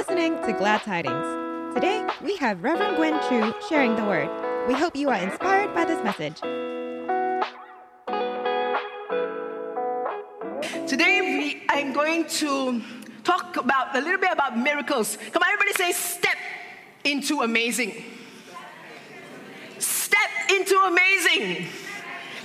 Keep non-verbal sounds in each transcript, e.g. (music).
listening to Glad Tidings. Today, we have Reverend Gwen Chu sharing the word. We hope you are inspired by this message. Today, we, I'm going to talk about a little bit about miracles. Come on, everybody say, step into amazing. Step into amazing.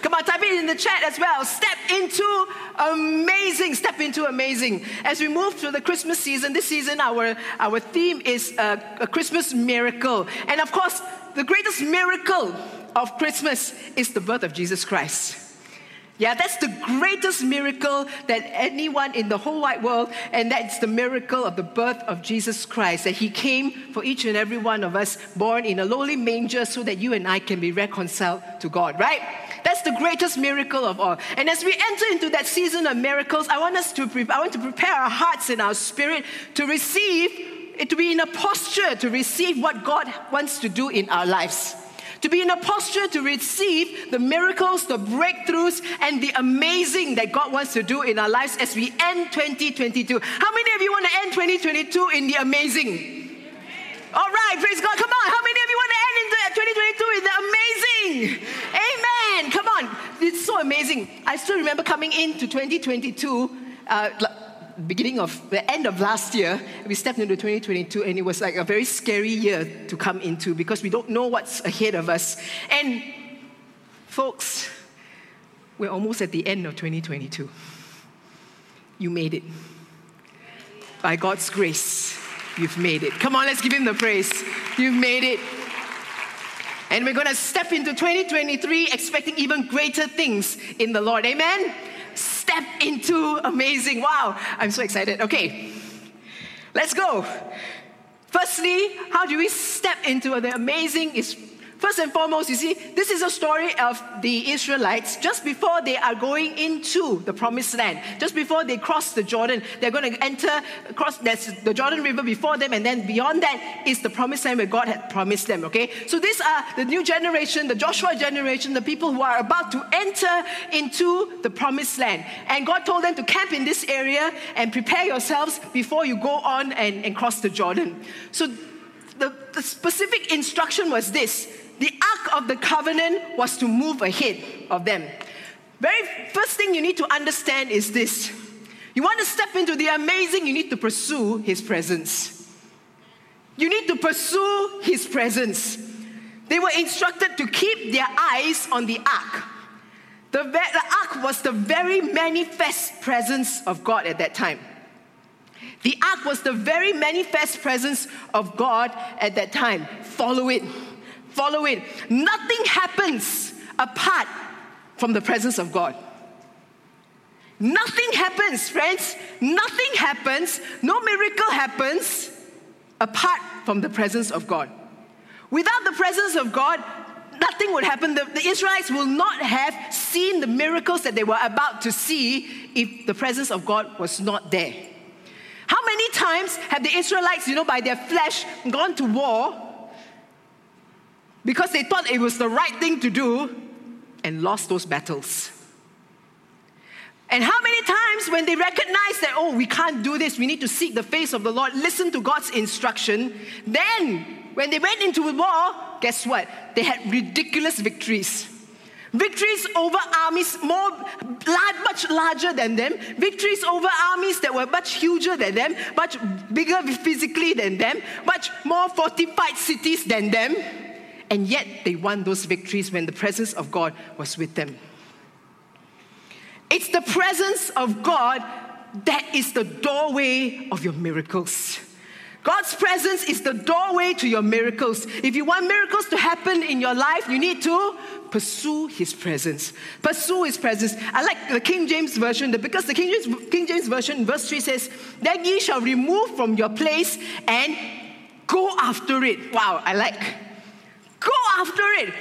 Come on, type it in the chat as well. Step into amazing. Step into amazing. As we move through the Christmas season, this season our, our theme is a, a Christmas miracle. And of course, the greatest miracle of Christmas is the birth of Jesus Christ. Yeah, that's the greatest miracle that anyone in the whole wide world, and that's the miracle of the birth of Jesus Christ, that He came for each and every one of us, born in a lowly manger, so that you and I can be reconciled to God, right? That's the greatest miracle of all. And as we enter into that season of miracles, I want us to pre- I want to prepare our hearts and our spirit to receive, to be in a posture to receive what God wants to do in our lives to be in a posture to receive the miracles, the breakthroughs, and the amazing that God wants to do in our lives as we end 2022. How many of you want to end 2022 in the amazing? All right, praise God. Come on. How many of you want to end into 2022 in the amazing? Amen. Come on. It's so amazing. I still remember coming into 2022. Uh, beginning of the end of last year, we stepped into 2022, and it was like a very scary year to come into because we don't know what's ahead of us. And folks, we're almost at the end of 2022. You made it. By God's grace, you've made it. Come on, let's give Him the praise. You've made it. And we're going to step into 2023 expecting even greater things in the Lord. Amen? Step into amazing. Wow, I'm so excited. Okay, let's go. Firstly, how do we step into the amazing is First and foremost, you see, this is a story of the Israelites just before they are going into the promised land. Just before they cross the Jordan, they're going to enter across the Jordan River before them, and then beyond that is the promised land where God had promised them. Okay, so these are the new generation, the Joshua generation, the people who are about to enter into the promised land. And God told them to camp in this area and prepare yourselves before you go on and, and cross the Jordan. So the, the specific instruction was this the Ark of the Covenant was to move ahead of them. Very first thing you need to understand is this you want to step into the amazing, you need to pursue His presence. You need to pursue His presence. They were instructed to keep their eyes on the ark. The, the ark was the very manifest presence of God at that time. The ark was the very manifest presence of God at that time. Follow it. Follow it. Nothing happens apart from the presence of God. Nothing happens, friends. Nothing happens. No miracle happens apart from the presence of God. Without the presence of God, nothing would happen. The, the, Israelites will not have seen the miracles that they were about to see if the presence of God was not there. How many times have the Israelites, you know, by their flesh, gone to war because they thought it was the right thing to do and lost those battles. And how many times when they recognized that, oh, we can't do this, we need to seek the face of the Lord, listen to God's instruction, then when they went into war, guess what? They had ridiculous victories. Victories over armies more large, much larger than them. Victories over armies that were much huger than them, much bigger physically than them, much more fortified cities than them and yet they won those victories when the presence of God was with them. It's the presence of God that is the doorway of your miracles. God's presence is the doorway to your miracles. If you want miracles to happen in your life, you need to pursue His presence. Pursue His presence. I like the King James Version because the King James, King James Version, verse 3 says, Then ye shall remove from your place and go after it. Wow, I like Go after it.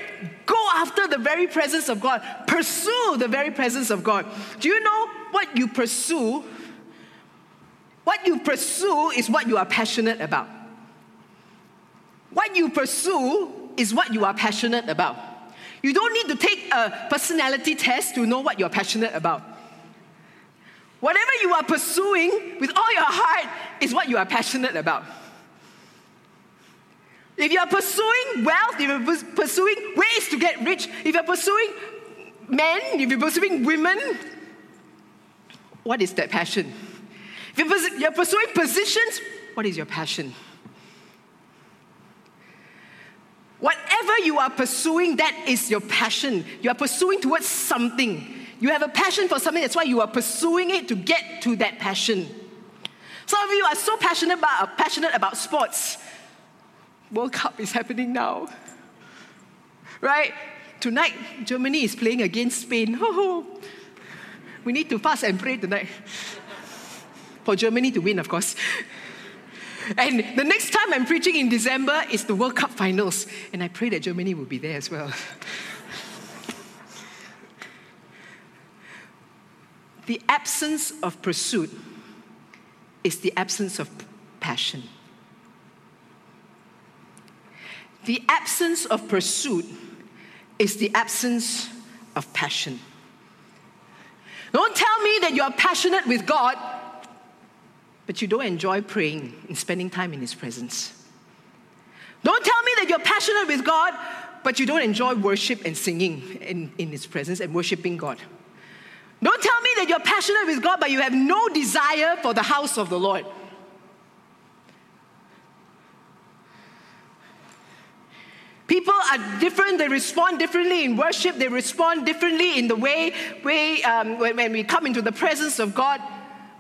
Go after the very presence of God. Pursue the very presence of God. Do you know what you pursue? What you pursue is what you are passionate about. What you pursue is what you are passionate about. You don't need to take a personality test to know what you're passionate about. Whatever you are pursuing with all your heart is what you are passionate about. If you're pursuing wealth, if you're pursuing ways to get rich, if you're pursuing men, if you're pursuing women, what is that passion? If you're pursuing positions, what is your passion? Whatever you are pursuing, that is your passion. You are pursuing towards something. You have a passion for something, that's why you are pursuing it to get to that passion. Some of you are so passionate about, passionate about sports. World Cup is happening now. Right? Tonight, Germany is playing against Spain. (laughs) we need to fast and pray tonight. (laughs) For Germany to win, of course. And the next time I'm preaching in December is the World Cup finals. And I pray that Germany will be there as well. (laughs) the absence of pursuit is the absence of passion. The absence of pursuit is the absence of passion. Don't tell me that you're passionate with God, but you don't enjoy praying and spending time in His presence. Don't tell me that you're passionate with God, but you don't enjoy worship and singing in, in His presence and worshiping God. Don't tell me that you're passionate with God, but you have no desire for the house of the Lord. People are different, they respond differently in worship, they respond differently in the way, way um, when, when we come into the presence of God.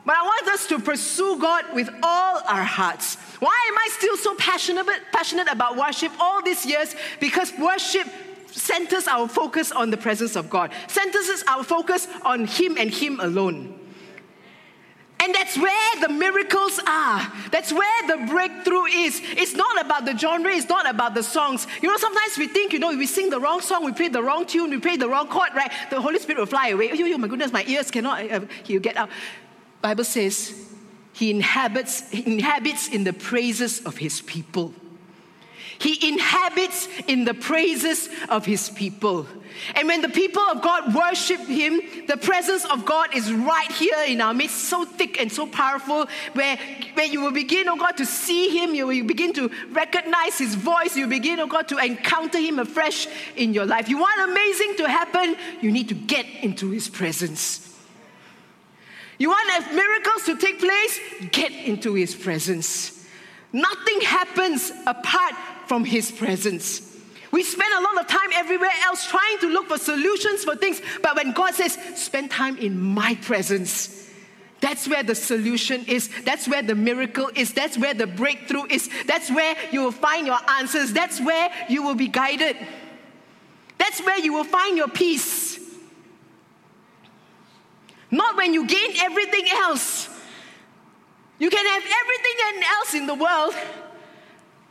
But I want us to pursue God with all our hearts. Why am I still so passionate, passionate about worship all these years? Because worship centers our focus on the presence of God, centers our focus on Him and Him alone. And that's where the miracles are. That's where the breakthrough is. It's not about the genre, it's not about the songs. You know, sometimes we think, you know, we sing the wrong song, we play the wrong tune, we play the wrong chord, right? The Holy Spirit will fly away. Oh, oh my goodness, my ears cannot, uh, he'll get out. Bible says, he inhabits, he inhabits in the praises of his people. He inhabits in the praises of his people. And when the people of God worship him, the presence of God is right here in our midst, so thick and so powerful, where, where you will begin, oh God, to see him, you will begin to recognize his voice, you begin, oh God, to encounter him afresh in your life. You want amazing to happen, you need to get into his presence. You want miracles to take place? Get into his presence. Nothing happens apart from His presence. We spend a lot of time everywhere else trying to look for solutions for things, but when God says, spend time in my presence, that's where the solution is. That's where the miracle is. That's where the breakthrough is. That's where you will find your answers. That's where you will be guided. That's where you will find your peace. Not when you gain everything else. You can have everything else in the world,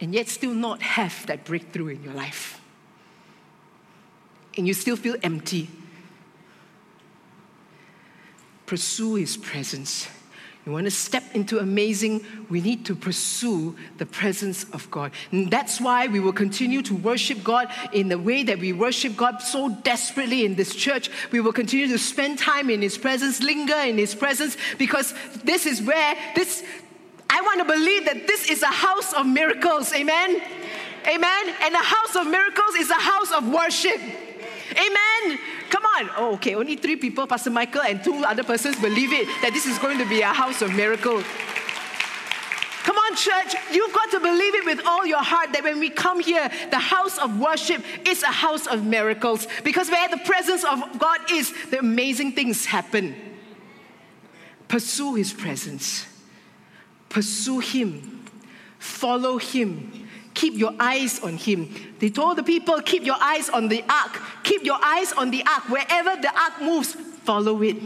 and yet still not have that breakthrough in your life. And you still feel empty. Pursue His presence. You want to step into amazing, we need to pursue the presence of God. And that's why we will continue to worship God in the way that we worship God so desperately in this church. We will continue to spend time in His presence, linger in His presence, because this is where this, I want to believe that this is a house of miracles. Amen? Amen. And a house of miracles is a house of worship. Amen. Come on. Oh, okay. Only three people, Pastor Michael and two other persons, believe it that this is going to be a house of miracles. Come on, church. You've got to believe it with all your heart that when we come here, the house of worship is a house of miracles. Because where the presence of God is, the amazing things happen. Pursue His presence. Pursue Him, follow Him, keep your eyes on Him. They told the people, keep your eyes on the ark, keep your eyes on the ark. Wherever the ark moves, follow it.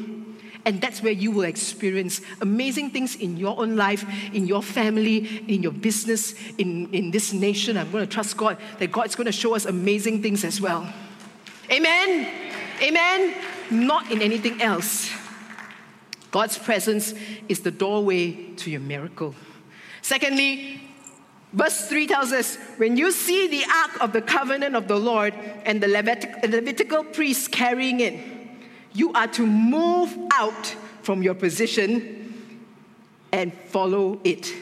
And that's where you will experience amazing things in your own life, in your family, in your business, in, in this nation. I'm going to trust God that God's going to show us amazing things as well. Amen. Amen. Not in anything else. God's presence is the doorway to your miracle. Secondly, verse 3 tells us when you see the ark of the covenant of the Lord and the Levit- Levitical priests carrying it, you are to move out from your position and follow it.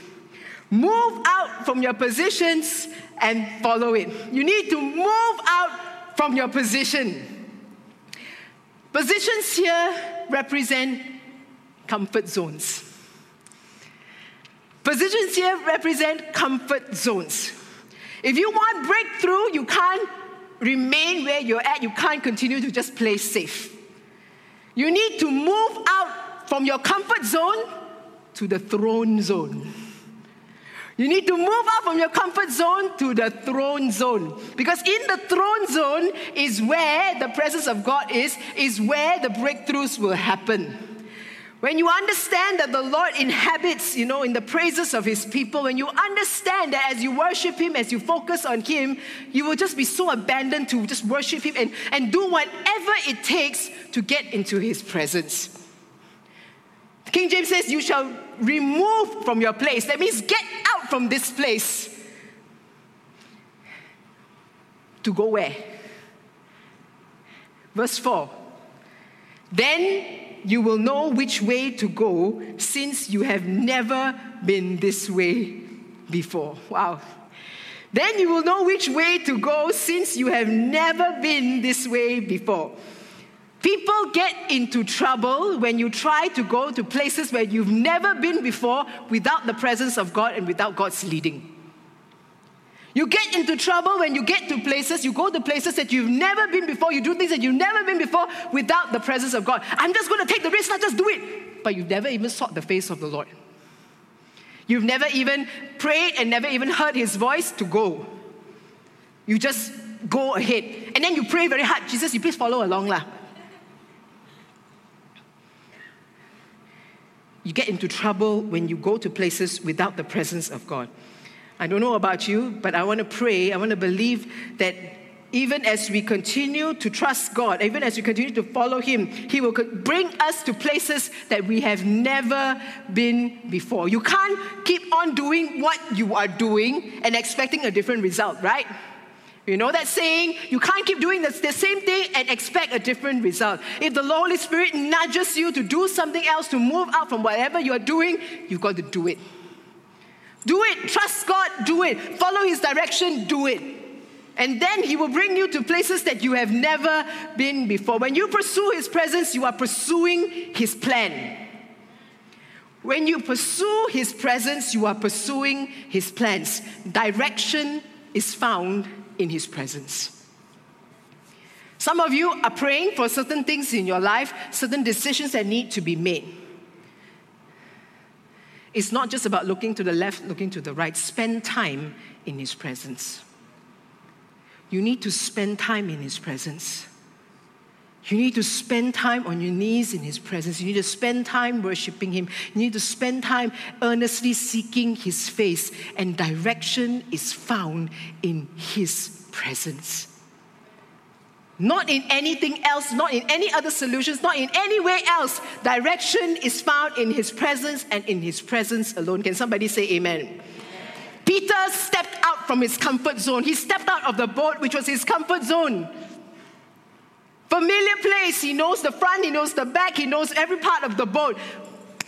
Move out from your positions and follow it. You need to move out from your position. Positions here represent comfort zones. Positions here represent comfort zones. If you want breakthrough, you can't remain where you're at. You can't continue to just play safe. You need to move out from your comfort zone to the throne zone. You need to move out from your comfort zone to the throne zone. Because in the throne zone is where the presence of God is, is where the breakthroughs will happen. When you understand that the Lord inhabits, you know, in the praises of his people, when you understand that as you worship him, as you focus on him, you will just be so abandoned to just worship him and, and do whatever it takes to get into his presence. King James says, You shall remove from your place. That means get out from this place. To go where? Verse 4 Then you will know which way to go since you have never been this way before. Wow. Then you will know which way to go since you have never been this way before. People get into trouble when you try to go to places where you've never been before without the presence of God and without God's leading. You get into trouble when you get to places, you go to places that you've never been before, you do things that you've never been before without the presence of God. I'm just going to take the risk, not just do it. But you've never even sought the face of the Lord. You've never even prayed and never even heard his voice to go. You just go ahead. And then you pray very hard. Jesus, you please follow along. Lah. you get into trouble when you go to places without the presence of God. I don't know about you, but I want to pray, I want to believe that even as we continue to trust God, even as we continue to follow Him, He will bring us to places that we have never been before. You can't keep on doing what you are doing and expecting a different result, right? You know that saying? You can't keep doing the, same thing and expect a different result. If the Holy Spirit nudges you to do something else, to move out from whatever you're doing, you've got to do it. Do it. Trust God. Do it. Follow His direction. Do it. And then He will bring you to places that you have never been before. When you pursue His presence, you are pursuing His plan. When you pursue His presence, you are pursuing His plans. Direction is found in His presence. Some of you are praying for certain things in your life, certain decisions that need to be made. It's not just about looking to the left, looking to the right. Spend time in His presence. You need to spend time in His presence. You need to spend time on your knees in His presence. You need to spend time worshiping Him. You need to spend time earnestly seeking His face. And direction is found in His presence. Not in anything else, not in any other solutions, not in any way else. Direction is found in His presence and in His presence alone. Can somebody say amen? amen? Peter stepped out from his comfort zone. He stepped out of the boat, which was his comfort zone. Familiar place. He knows the front, he knows the back, he knows every part of the boat.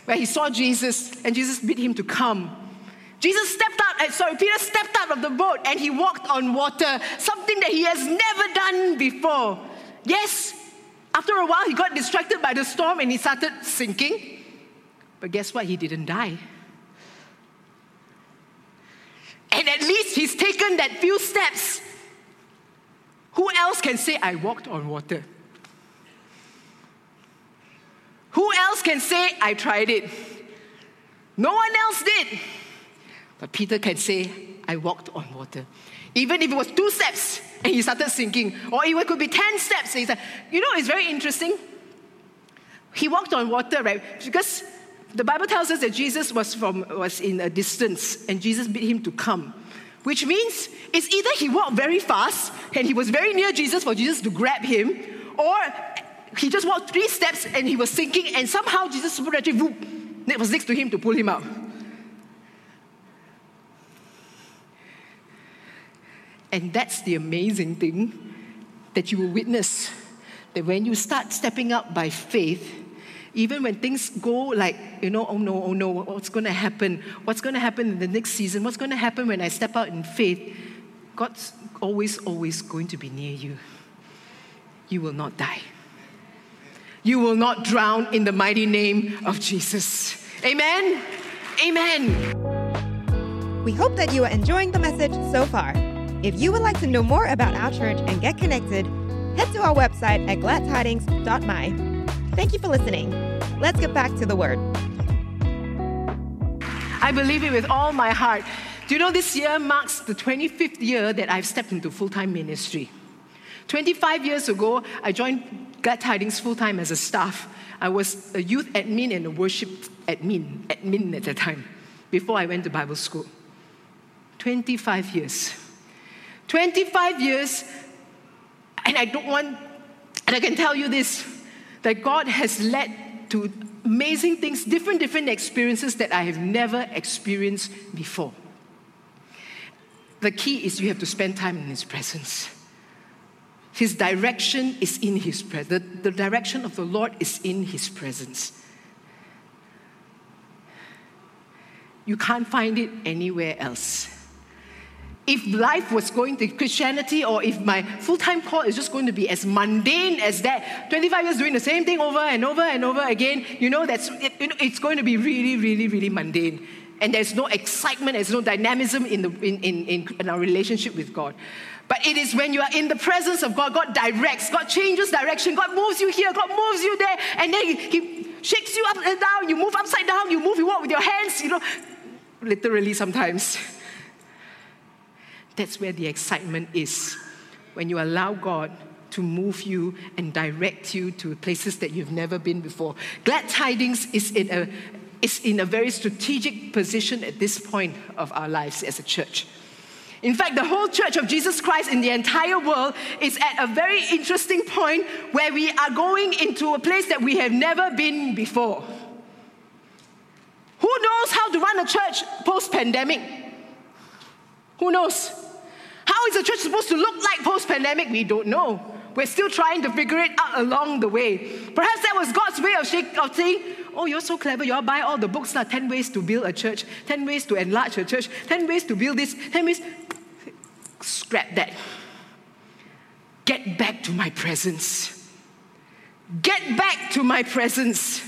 Where he saw Jesus, and Jesus bid him to come. Jesus stepped out, uh, sorry, Peter stepped out of the boat and he walked on water, something that he has never done before. Yes, after a while he got distracted by the storm and he started sinking. But guess what? He didn't die. And at least he's taken that few steps who else can say, I walked on water? Who else can say, I tried it? No one else did. But Peter can say, I walked on water. Even if it was two steps and he started sinking, or it could be 10 steps. And He said, You know, it's very interesting. He walked on water, right? Because the Bible tells us that Jesus was, from, was in a distance and Jesus bid him to come which means it's either he walked very fast and he was very near Jesus for Jesus to grab him, or he just walked three steps and he was sinking, and somehow Jesus supernaturally whoop, was next to him to pull him out. And that's the amazing thing that you will witness that when you start stepping up by faith, even when things go like, you know, oh no, oh no, what's going to happen? What's going to happen in the next season? What's going to happen when I step out in faith? God's always, always going to be near you. You will not die. You will not drown in the mighty name of Jesus. Amen. Amen. We hope that you are enjoying the message so far. If you would like to know more about our church and get connected, head to our website at gladtidings.my. Thank you for listening. Let's get back to the word. I believe it with all my heart. Do you know this year marks the 25th year that I've stepped into full time ministry? 25 years ago, I joined Glad Tidings full time as a staff. I was a youth admin and a worship admin, admin at the time, before I went to Bible school. 25 years. 25 years, and I don't want, and I can tell you this that God has led to amazing things, different, different experiences that I have never experienced before. The key is you have to spend time in His presence. His direction is in His presence. The, the direction of the Lord is in His presence. You can't find it anywhere else. If life was going to Christianity, or if my full time call is just going to be as mundane as that, 25 years doing the same thing over and over and over again, you know, that's, it, it's going to be really, really, really mundane and there's no excitement, there's no dynamism in, the, in, in, in, our relationship with God. But it is when you are in the presence of God, God directs, God changes direction, God moves you here, God moves you there, and then He, he shakes you up and down, you move upside down, you move, you walk with your hands, you know, literally sometimes. (laughs) That's where the excitement is. When you allow God to move you and direct you to places that you've never been before. Glad tidings is in a, is in a very strategic position at this point of our lives as a church. In fact, the whole church of Jesus Christ in the entire world is at a very interesting point where we are going into a place that we have never been before. Who knows how to run a church post pandemic? Who knows? Is a church supposed to look like post pandemic? We don't know. We're still trying to figure it out along the way. Perhaps that was God's way of, saying, Oh, you're so clever. You all buy all the books now. 10 ways to build a church, 10 ways to enlarge a church, 10 ways to build this, 10 ways. Scrap that. Get back to my presence. Get back to my presence.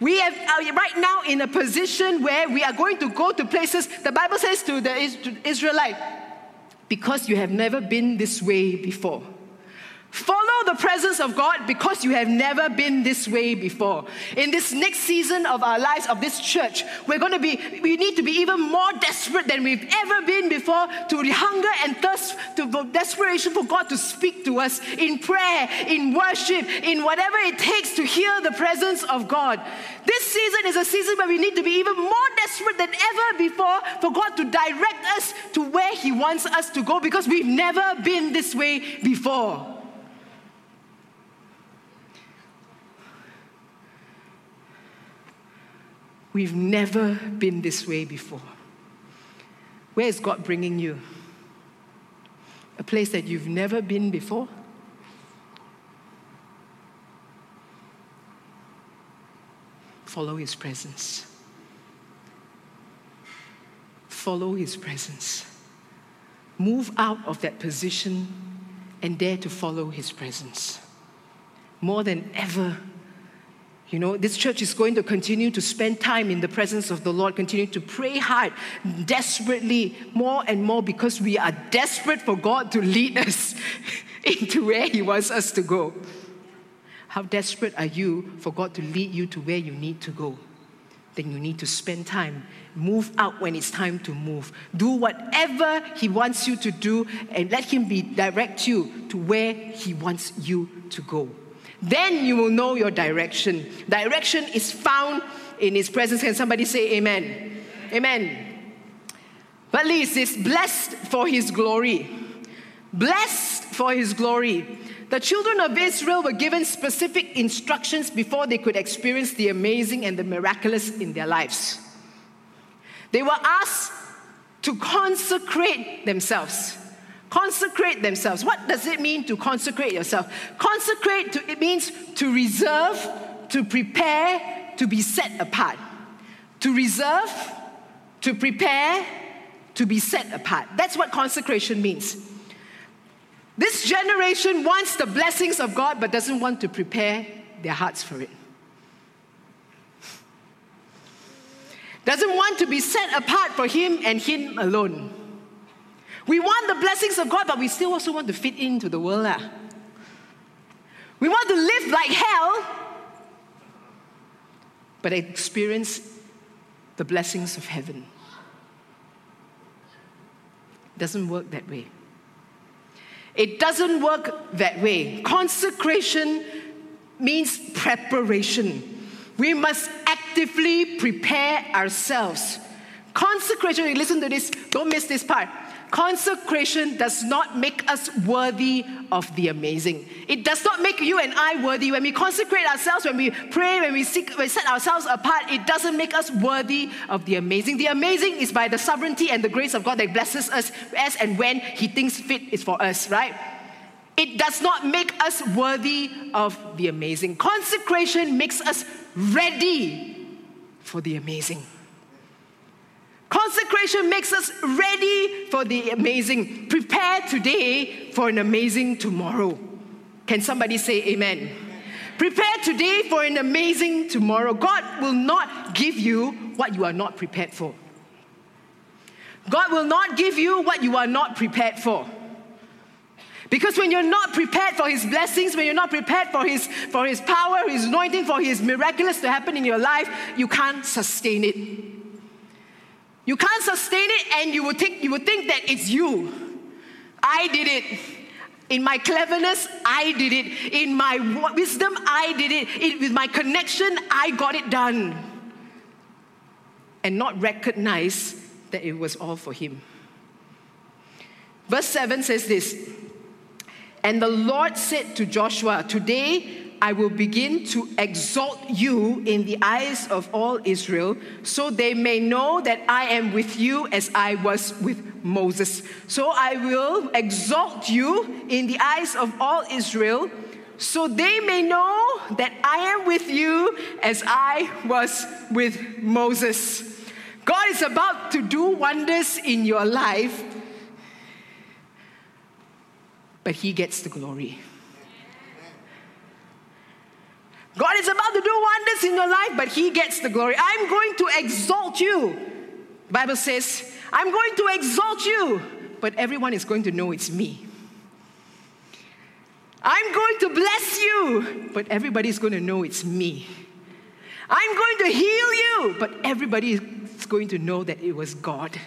We are uh, right now in a position where we are going to go to places, the Bible says to the Israelite, because you have never been this way before. Follow the presence of God because you have never been this way before. In this next season of our lives, of this church, we're going to be, we need to be even more desperate than we've ever been before to hunger and thirst, to desperation for God to speak to us in prayer, in worship, in whatever it takes to hear the presence of God. This season is a season where we need to be even more desperate than ever before for God to direct us to where He wants us to go because we've never been this way before. We've never been this way before. Where is God bringing you? A place that you've never been before? Follow His presence. Follow His presence. Move out of that position and dare to follow His presence. More than ever you know, this church is going to continue to spend time in the presence of the Lord, continue to pray hard, desperately, more and more, because we are desperate for God to lead us (laughs) into where He wants us to go. How desperate are you for God to lead you to where you need to go? Then you need to spend time, move out when it's time to move. Do whatever He wants you to do and let Him be direct you to where He wants you to go. Then you will know your direction. Direction is found in His presence. Can somebody say amen? Amen. But Lee says, blessed for His glory. Blessed for His glory. The children of Israel were given specific instructions before they could experience the amazing and the miraculous in their lives. They were asked to consecrate themselves. Consecrate themselves. What does it mean to consecrate yourself? Consecrate, to, it means to reserve, to prepare, to be set apart. To reserve, to prepare, to be set apart. That's what consecration means. This generation wants the blessings of God but doesn't want to prepare their hearts for it. Doesn't want to be set apart for Him and Him alone. We want the blessings of God, but we still also want to fit into the world. We want to live like hell, but experience the blessings of heaven. It doesn't work that way. It doesn't work that way. Consecration means preparation. We must actively prepare ourselves. Consecration, listen to this, don't miss this part. Consecration does not make us worthy of the amazing. It does not make you and I worthy. When we consecrate ourselves, when we pray, when we seek, when we set ourselves apart, it doesn't make us worthy of the amazing. The amazing is by the sovereignty and the grace of God that blesses us as and when He thinks fit is for us, right? It does not make us worthy of the amazing. Consecration makes us ready for the amazing. Consecration makes us ready for the amazing. Prepare today for an amazing tomorrow. Can somebody say amen? Prepare today for an amazing tomorrow. God will not give you what you are not prepared for. God will not give you what you are not prepared for. Because when you're not prepared for His blessings, when you're not prepared for His, for his power, His anointing, for His miraculous to happen in your life, you can't sustain it. You can't sustain it, and you would think, you would think that it's you. I did it. In my cleverness, I did it. In my wisdom, I did it. it. With my connection, I got it done. And not recognize that it was all for Him. Verse 7 says this And the Lord said to Joshua, Today I will begin to exalt you in the eyes of all Israel, so they may know that I am with you as I was with Moses. So I will exalt you in the eyes of all Israel, so they may know that I am with you as I was with Moses. God is about to do wonders in your life, but He gets the glory. God is about to do wonders in your life, but He gets the glory. I'm going to exalt you. The Bible says, I'm going to exalt you, but everyone is going to know it's me. I'm going to bless you, but everybody's going to know it's me. I'm going to heal you, but everybody is going to know that it was God.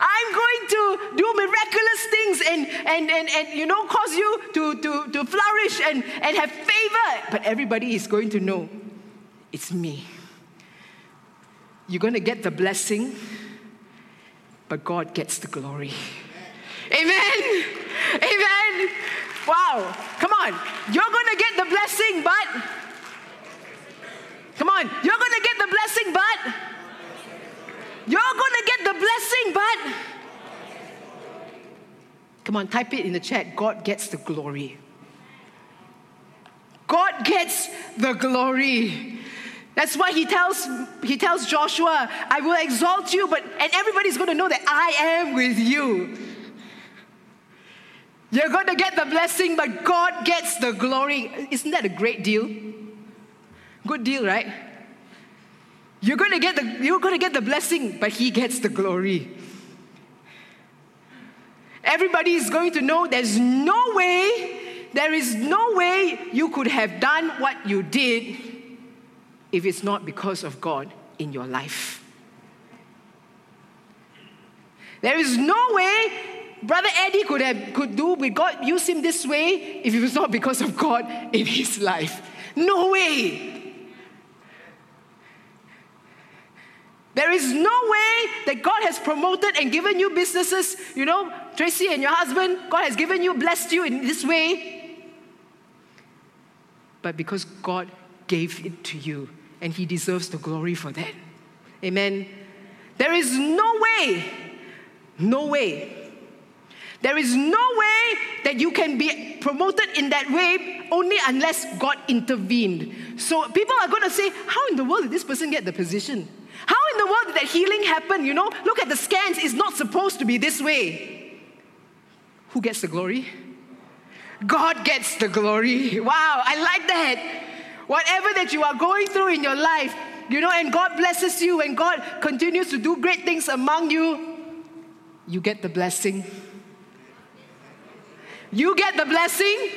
I'm going to do miraculous things and, and, and, and you know, cause you to, to, to flourish and, and have favor. But everybody is going to know it's me. You're going to get the blessing, but God gets the glory. Amen. Amen. Wow. Come on. You're going to get the blessing, but. Come on. You're going to get the blessing, but. You're going blessing, but. Come on, type it in the chat. God gets the glory. God gets the glory. That's why he tells, he tells Joshua, I will exalt you, but and everybody's to know that I am with you. You're to get the blessing, but God gets the glory. Isn't that a great deal? Good deal, right? You're going to get the, you're going to get the blessing, but He gets the glory. Everybody is going to know there's no way, there is no way you could have done what you did if it's not because of God in your life. There is no way Brother Eddie could have could do with God use him this way if it was not because of God in his life. No way. There is no way that God has promoted and given you businesses. You know, Tracy and your husband, God has given you, blessed you in this way. But because God gave it to you, and He deserves the glory for that. Amen. There is no way, no way. There is no way that you can be promoted in that way only unless God intervened. So people are going to say, How in the world did this person get the position? That healing happen, you know, look at the scans, it's not supposed to be this way. Who gets the glory? God gets the glory. Wow, I like that. Whatever that you are going through in your life, you know, and God blesses you and God continues to do great things among you, you get the blessing. You get the blessing.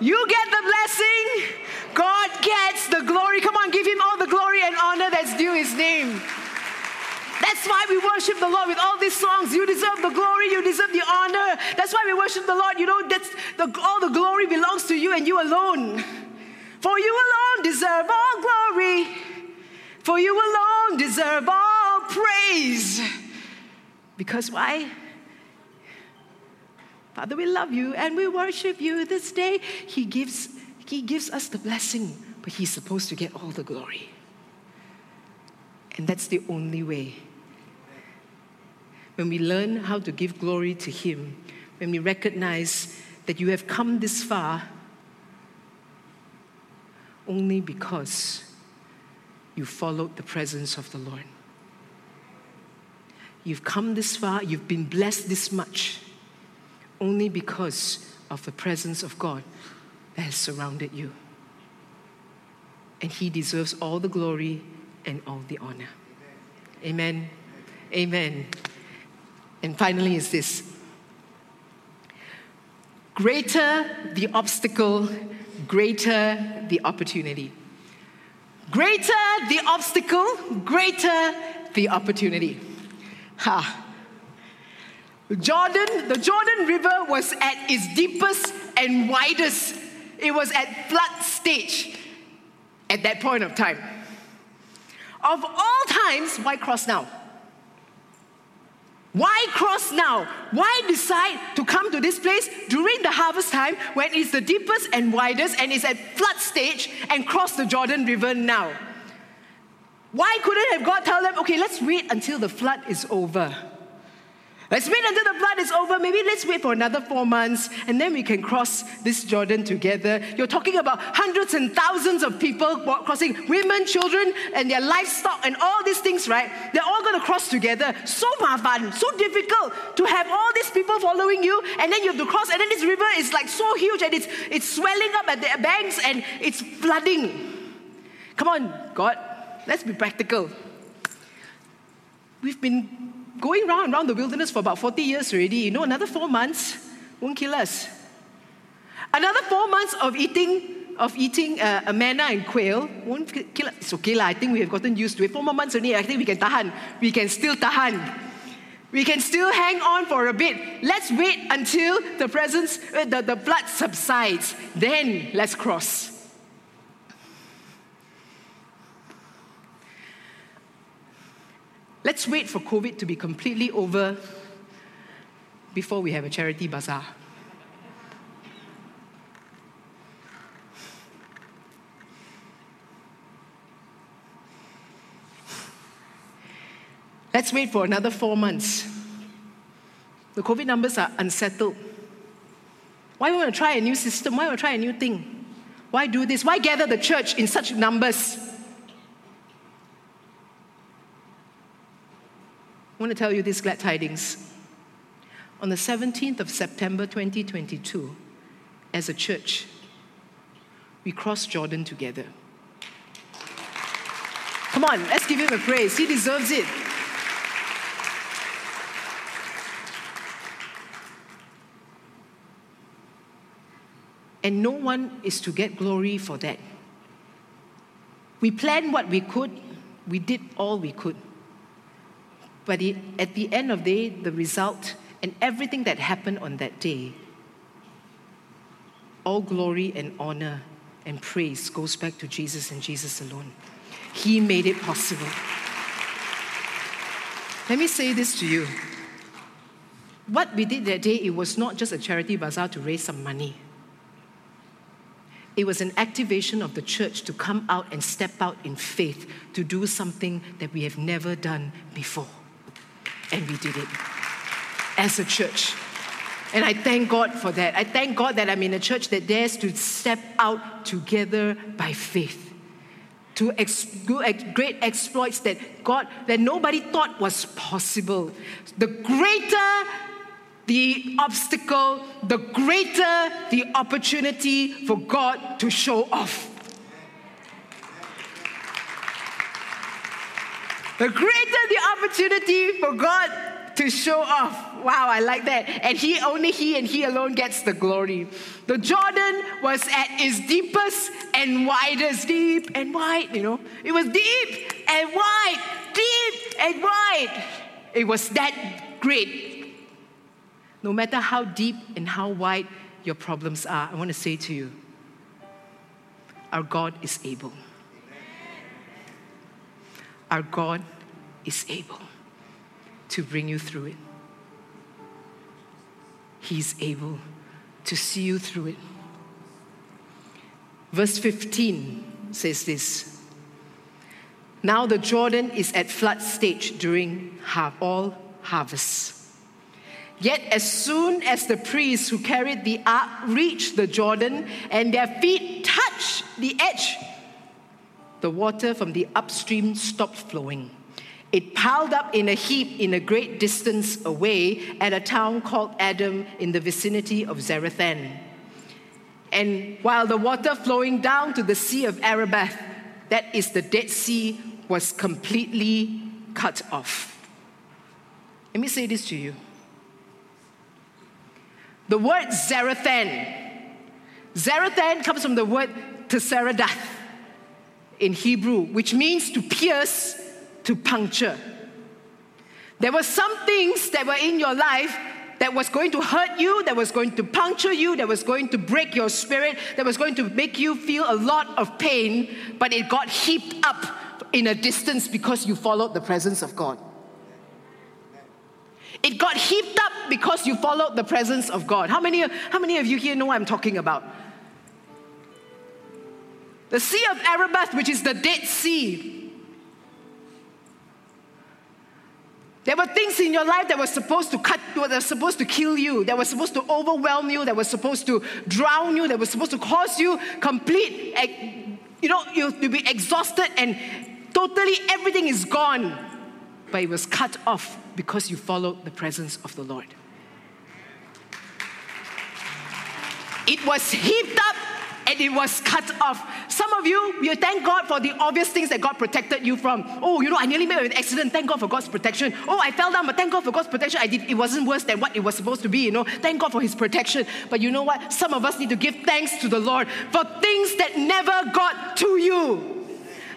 You get the blessing. God gets the glory. Come on, give him all the glory and honor that's due his name. That's why we worship the Lord with all these songs. You deserve the glory, you deserve the honor. That's why we worship the Lord. You know, that's the, all the glory belongs to you and you alone. For you alone deserve all glory. For you alone deserve all praise. Because why? Father, we love you and we worship you this day. He gives, he gives us the blessing, but He's supposed to get all the glory. And that's the only way. When we learn how to give glory to Him, when we recognize that you have come this far only because you followed the presence of the Lord. You've come this far, you've been blessed this much, only because of the presence of God that has surrounded you. And He deserves all the glory and all the honor. Amen. Amen. And finally, is this greater the obstacle, greater the opportunity. Greater the obstacle, greater the opportunity. Ha. Jordan, the Jordan River was at its deepest and widest. It was at flood stage at that point of time. Of all times, why cross now? Why cross now? Why decide to come to this place during the harvest time when it's the deepest and widest and it's at flood stage and cross the Jordan River now? Why couldn't have God tell them, okay, let's wait until the flood is over? Let's wait until the flood is over. Maybe let's wait for another four months and then we can cross this Jordan together. You're talking about hundreds and thousands of people crossing, women, children, and their livestock and all these things, right? They're all going to cross together. So fun, so difficult to have all these people following you and then you have to cross and then this river is like so huge and it's, it's swelling up at the banks and it's flooding. Come on, God, let's be practical. We've been going around around the wilderness for about 40 years already. You know, another four months won't kill us. Another four months of eating of eating uh, a manna and quail won't kill us. It's okay lah. I think we have gotten used to it. Four more months only. I think we can tahan. We can still tahan. We can still hang on for a bit. Let's wait until the presence, uh, the, the blood subsides. Then let's cross. Let's wait for COVID to be completely over before we have a charity bazaar. Let's wait for another four months. The COVID numbers are unsettled. Why we want to try a new system? Why want to try a new thing? Why do this? Why gather the church in such numbers? I want to tell you these glad tidings. On the 17th of September 2022, as a church, we crossed Jordan together. Come on, let's give him a praise. He deserves it. And no one is to get glory for that. We planned what we could, we did all we could. But it, at the end of the day, the result and everything that happened on that day, all glory and honor and praise goes back to Jesus and Jesus alone. He made it possible. Let me say this to you. What we did that day, it was not just a charity bazaar to raise some money. It was an activation of the church to come out and step out in faith to do something that we have never done before. And we did it as a church. And I thank God for that. I thank God that I'm in a church that dares to step out together by faith. to ex- great exploits that God that nobody thought was possible. The greater the obstacle, the greater the opportunity for God to show off. The greater the opportunity for God to show off. Wow, I like that. And he only he and he alone gets the glory. The Jordan was at its deepest and widest, deep and wide, you know. It was deep and wide, deep and wide. It was that great. No matter how deep and how wide your problems are, I want to say to you, our God is able. Our God is able to bring you through it. He's able to see you through it. Verse 15 says this Now the Jordan is at flood stage during all harvest. Yet, as soon as the priests who carried the ark reached the Jordan and their feet touched the edge, the water from the upstream stopped flowing. It piled up in a heap in a great distance away at a town called Adam in the vicinity of Zarethan. And while the water flowing down to the Sea of Arabah, that is the Dead Sea, was completely cut off. Let me say this to you. The word Zarethan, Zarethan comes from the word Tesseradath in Hebrew, which means to pierce to puncture. There were some things that were in your life that was going to hurt you, that was going to puncture you, that was going to break your spirit, that was going to make you feel a lot of pain, but it got heaped up in a distance because you followed the presence of God. It got heaped up because you followed the presence of God. How many, how many of you here know what I'm talking about? The Sea of Arabah, which is the Dead Sea, There were things in your life that were supposed to cut, that were supposed to kill you, that were supposed to overwhelm you, that were supposed to drown you, that were supposed to cause you complete, you know, you to be exhausted and totally everything is gone. But it was cut off because you followed the presence of the Lord. It was heaped up and it was cut off. Some of you, you thank God for the obvious things that God protected you from. Oh, you know, I nearly made an accident. Thank God for God's protection. Oh, I fell down, but thank God for God's protection. I did. It wasn't worse than what it was supposed to be. You know, thank God for His protection. But you know what? Some of us need to give thanks to the Lord for things that never got to you.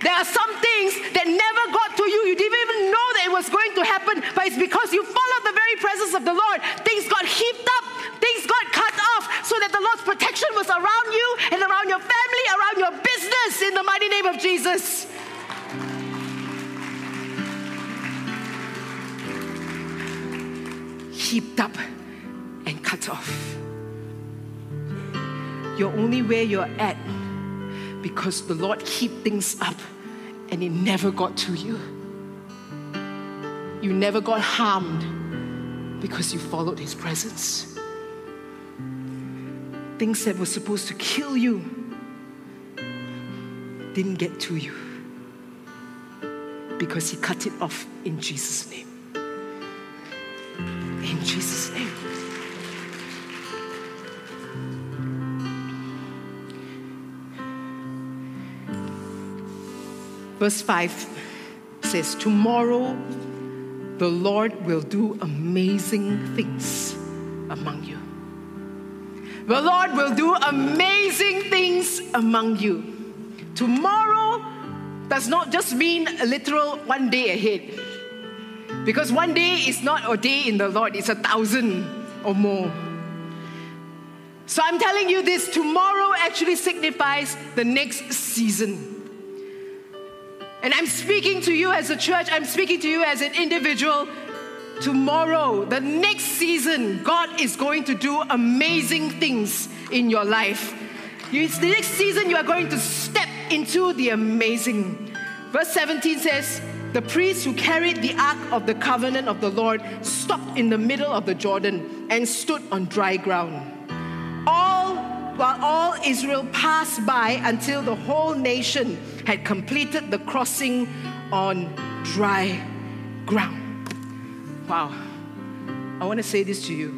There are some things that never got to you. You didn't even know that it was going to happen, but it's because you followed the very presence of the Lord. Things got heaped up, things got cut so that the Lord's protection was around you and around your family, around your business, in the mighty name of Jesus. Heaped up and cut off. You're only where you're at because the Lord keep things up and it never got to you. You never got harmed because you followed His presence. Things that were supposed to kill you didn't get to you because He cut it off in Jesus' name. In Jesus' name. Verse 5 says, Tomorrow the Lord will do amazing things among you. The Lord will do amazing things among you. Tomorrow does not just mean a literal one day ahead. Because one day is not a day in the Lord, it's a thousand or more. So I'm telling you this tomorrow actually signifies the next season. And I'm speaking to you as a church, I'm speaking to you as an individual. Tomorrow, the next season, God is going to do amazing things in your life. It's the next season you are going to step into the amazing. Verse 17 says, The priests who carried the ark of the covenant of the Lord stopped in the middle of the Jordan and stood on dry ground. All while all Israel passed by until the whole nation had completed the crossing on dry ground. Wow. I want to say this to you.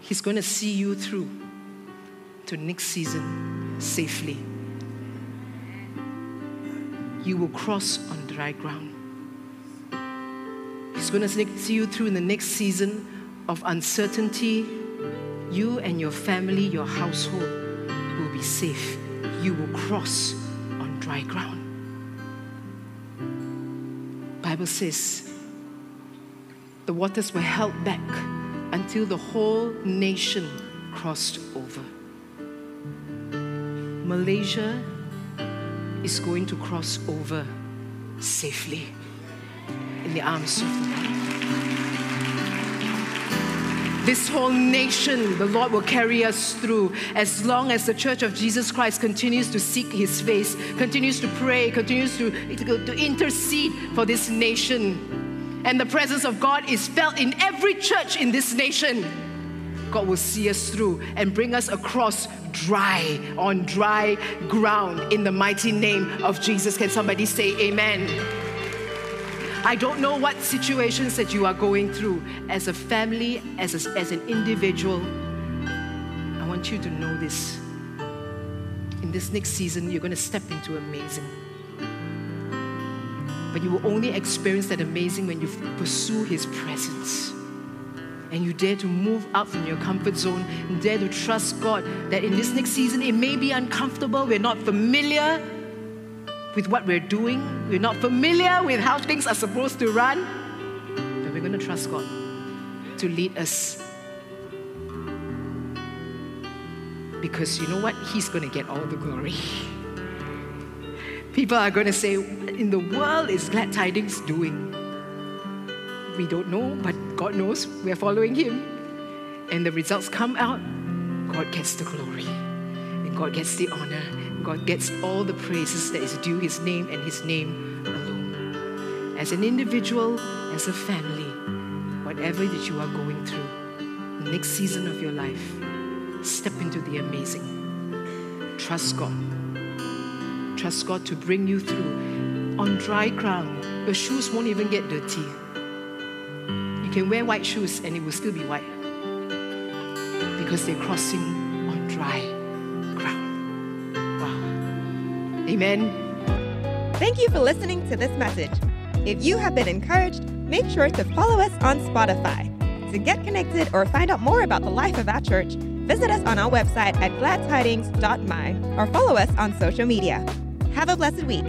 He's going to see you through to next season safely. You will cross on dry ground. He's going to see you through in the next season of uncertainty. You and your family, your household will be safe. You will cross on dry ground. Bible says the waters were held back until the whole nation crossed over. Malaysia is going to cross over safely in the arms of the Lord. This whole nation, the Lord will carry us through as long as the Church of Jesus Christ continues to seek His face, continues to pray, continues to, to, intercede for this nation and the presence of God is felt in every church in this nation, God will see us through and bring us across dry, on dry ground in the mighty name of Jesus. Can somebody say amen? I don't know what situations that you are going through as a family, as, a, as an individual. I want you to know this. In this next season, you're going to step into amazing. But you will only experience that amazing when you pursue His presence. And you dare to move out from your comfort zone and dare to trust God that in this next season it may be uncomfortable. We're not familiar with what we're doing, we're not familiar with how things are supposed to run. But we're going to trust God to lead us. Because you know what? He's going to get all the glory. People are going to say, in the world is Glad Tidings doing? We don't know, but God knows we're following Him. And the results come out, God gets the glory. And God gets the honor. God gets all the praises that is due His name and His name alone. As an individual, as a family, whatever that you are going through, the next season of your life, step into the amazing. Trust God. Trust God to bring you through on dry ground. Your shoes won't even get dirty. You can wear white shoes and it will still be white because they're crossing on dry Amen. Thank you for listening to this message. If you have been encouraged, make sure to follow us on Spotify. To get connected or find out more about the life of our church, visit us on our website at gladtidings.my or follow us on social media. Have a blessed week.